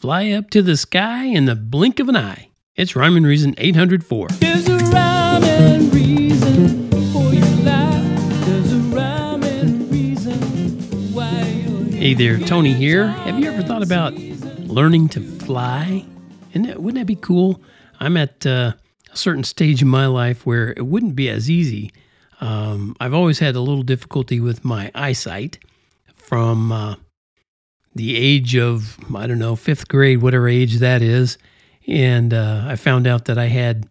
fly up to the sky in the blink of an eye. It's Rhyme and Reason 804. There's a rhyme and reason for your life. There's a rhyme and reason why. Hey there, Tony here. Have you ever thought about learning to fly? That, wouldn't that be cool? I'm at uh, a certain stage in my life where it wouldn't be as easy. Um, I've always had a little difficulty with my eyesight from uh, the age of, I don't know, fifth grade, whatever age that is. And uh, I found out that I had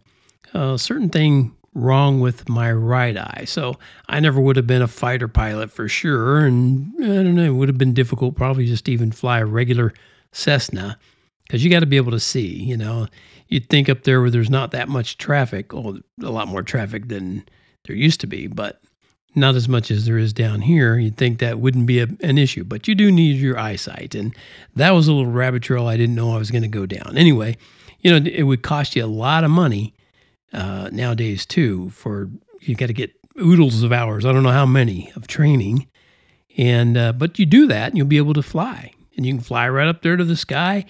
a certain thing wrong with my right eye. So I never would have been a fighter pilot for sure. And I don't know, it would have been difficult probably just to even fly a regular Cessna because you got to be able to see, you know. You'd think up there where there's not that much traffic, well, a lot more traffic than there used to be, but not as much as there is down here. You'd think that wouldn't be a, an issue, but you do need your eyesight. And that was a little rabbit trail I didn't know I was going to go down. Anyway, you know, it would cost you a lot of money uh, nowadays too. For you got to get oodles of hours. I don't know how many of training, and uh, but you do that, and you'll be able to fly, and you can fly right up there to the sky,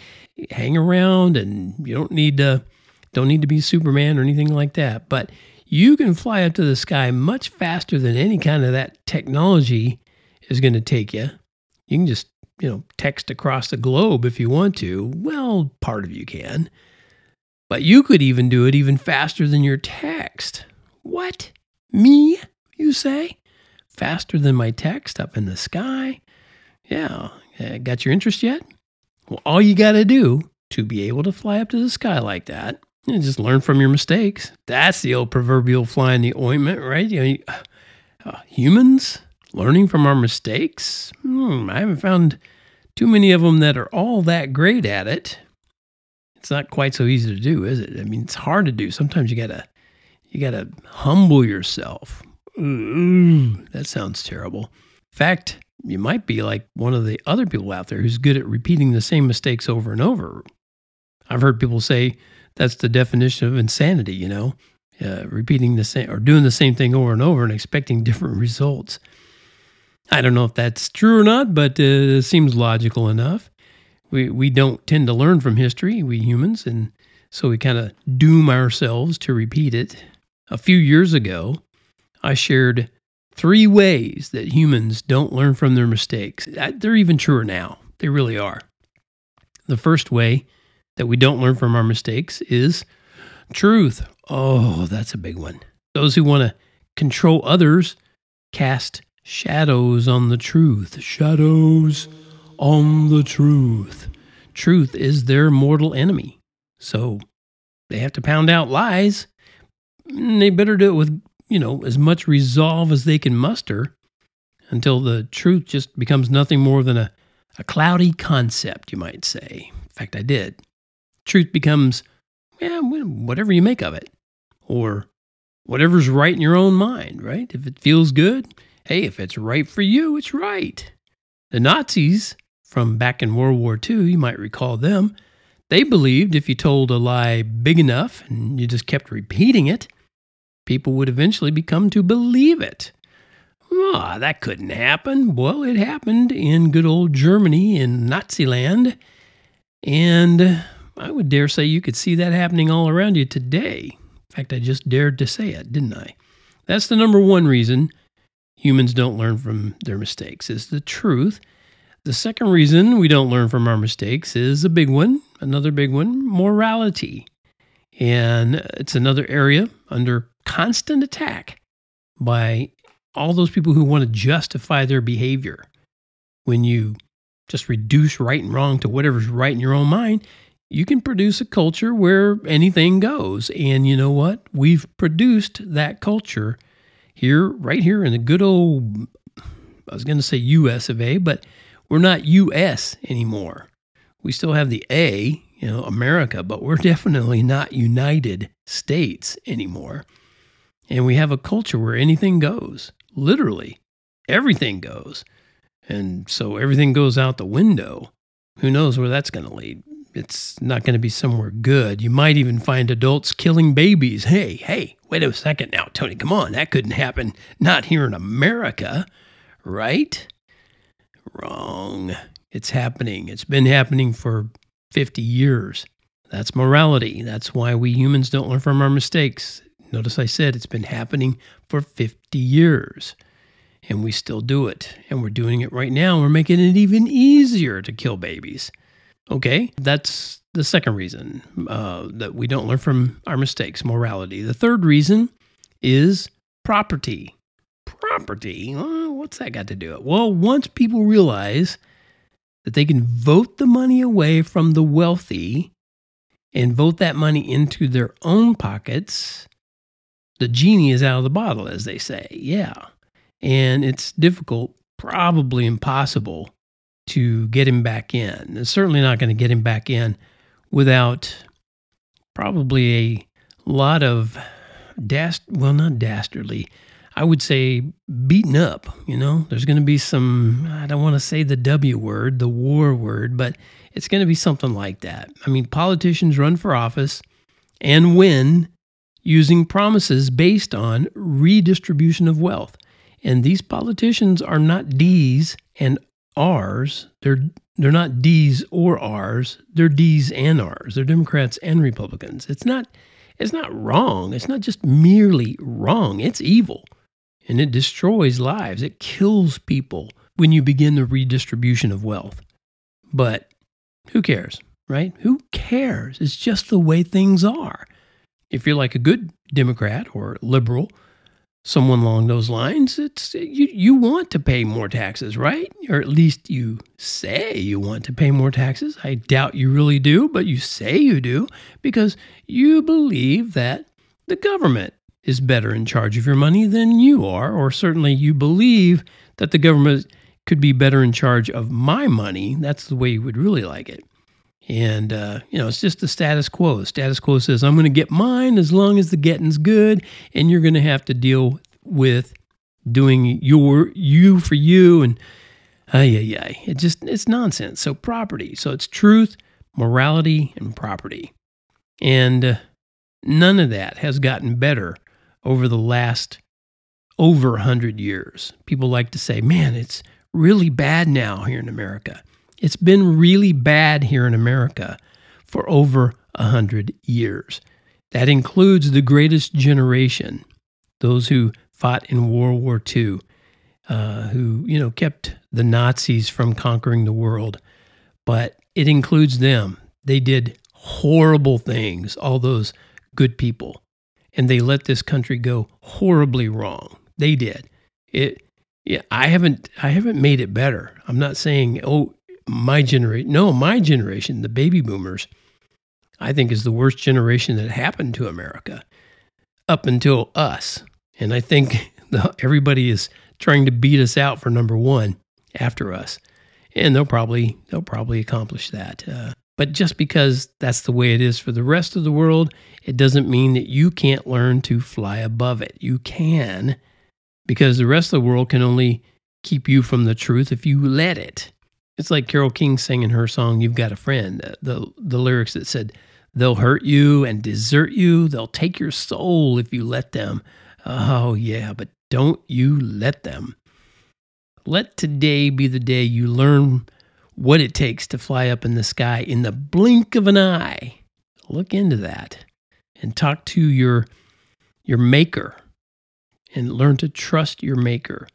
hang around, and you don't need to don't need to be Superman or anything like that. But you can fly up to the sky much faster than any kind of that technology is going to take you. You can just you know text across the globe if you want to. Well, part of you can. But you could even do it even faster than your text. What? Me, you say? Faster than my text up in the sky? Yeah. Uh, got your interest yet? Well, all you got to do to be able to fly up to the sky like that is just learn from your mistakes. That's the old proverbial fly in the ointment, right? You know, you- uh, humans learning from our mistakes? Hmm, I haven't found too many of them that are all that great at it it's not quite so easy to do, is it? I mean, it's hard to do. Sometimes you gotta you gotta humble yourself. That sounds terrible. In fact, you might be like one of the other people out there who's good at repeating the same mistakes over and over. I've heard people say that's the definition of insanity. You know, uh, repeating the same or doing the same thing over and over and expecting different results. I don't know if that's true or not, but uh, it seems logical enough we we don't tend to learn from history, we humans, and so we kind of doom ourselves to repeat it. A few years ago, I shared three ways that humans don't learn from their mistakes. They're even truer now. They really are. The first way that we don't learn from our mistakes is truth. Oh, that's a big one. Those who want to control others cast shadows on the truth. Shadows on the truth. Truth is their mortal enemy. So they have to pound out lies. And they better do it with, you know, as much resolve as they can muster until the truth just becomes nothing more than a, a cloudy concept, you might say. In fact, I did. Truth becomes, yeah, whatever you make of it, or whatever's right in your own mind, right? If it feels good, hey, if it's right for you, it's right. The Nazis from back in World War II, you might recall them, they believed if you told a lie big enough and you just kept repeating it, people would eventually become to believe it. Ah, that couldn't happen. Well, it happened in good old Germany in Nazi land. And I would dare say you could see that happening all around you today. In fact, I just dared to say it, didn't I? That's the number one reason humans don't learn from their mistakes is the truth. The second reason we don't learn from our mistakes is a big one, another big one, morality. And it's another area under constant attack by all those people who want to justify their behavior. When you just reduce right and wrong to whatever's right in your own mind, you can produce a culture where anything goes. And you know what? We've produced that culture here, right here in the good old, I was going to say US of A, but we're not US anymore. We still have the A, you know, America, but we're definitely not United States anymore. And we have a culture where anything goes, literally, everything goes. And so everything goes out the window. Who knows where that's going to lead? It's not going to be somewhere good. You might even find adults killing babies. Hey, hey, wait a second now, Tony, come on. That couldn't happen. Not here in America, right? Wrong. It's happening. It's been happening for 50 years. That's morality. That's why we humans don't learn from our mistakes. Notice I said it's been happening for 50 years and we still do it. And we're doing it right now. We're making it even easier to kill babies. Okay, that's the second reason uh, that we don't learn from our mistakes morality. The third reason is property. Property? What's that got to do it? Well, once people realize that they can vote the money away from the wealthy and vote that money into their own pockets, the genie is out of the bottle, as they say. Yeah. And it's difficult, probably impossible, to get him back in. It's certainly not going to get him back in without probably a lot of dast well not dastardly i would say beaten up you know? There's going to be some i don't want to say the w word the war word but it's going to be something like that. I mean politicians run for office and win using promises based on redistribution of wealth. And these politicians are not d's and r's they're they're not D's or R's. They're D's and R's. They're Democrats and Republicans. It's not it's not wrong. It's not just merely wrong. It's evil. And it destroys lives. It kills people when you begin the redistribution of wealth. But who cares, right? Who cares? It's just the way things are. If you're like a good Democrat or liberal, someone along those lines, it's you you want to pay more taxes, right? Or at least you say you want to pay more taxes. I doubt you really do, but you say you do because you believe that the government is better in charge of your money than you are, or certainly you believe that the government could be better in charge of my money. That's the way you would really like it. And, uh, you know, it's just the status quo. The status quo says, I'm going to get mine as long as the getting's good, and you're going to have to deal with doing your you for you and ay ay ay. It just it's nonsense. So property. So it's truth, morality, and property. And uh, none of that has gotten better over the last over 100 years. People like to say, man, it's really bad now here in America. It's been really bad here in America for over a hundred years. That includes the greatest generation, those who fought in World War II, uh, who you know kept the Nazis from conquering the world. But it includes them. They did horrible things. All those good people, and they let this country go horribly wrong. They did it. Yeah, I haven't. I haven't made it better. I'm not saying, oh, my generation, no, my generation, the baby boomers, I think is the worst generation that happened to America up until us. And I think the, everybody is trying to beat us out for number one after us. And they'll probably they'll probably accomplish that. Uh, but just because that's the way it is for the rest of the world, it doesn't mean that you can't learn to fly above it. You can, because the rest of the world can only keep you from the truth if you let it. It's like Carole King singing her song "You've Got a Friend." The, the, the lyrics that said, "They'll hurt you and desert you. They'll take your soul if you let them." Oh yeah, but don't you let them. Let today be the day you learn what it takes to fly up in the sky in the blink of an eye. Look into that and talk to your your maker and learn to trust your maker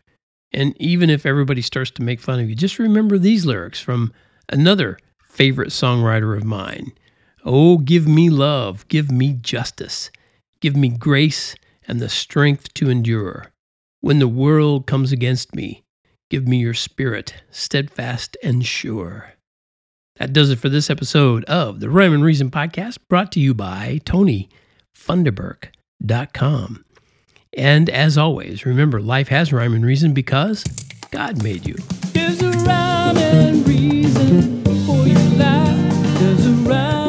and even if everybody starts to make fun of you, just remember these lyrics from another favorite songwriter of mine. Oh, give me love, give me justice, give me grace and the strength to endure. When the world comes against me, give me your spirit, steadfast and sure. That does it for this episode of the Rhyme and Reason podcast, brought to you by TonyFunderburk.com. And as always, remember life has rhyme and reason because God made you. There's a rhyme and reason for your life. There's a rhyme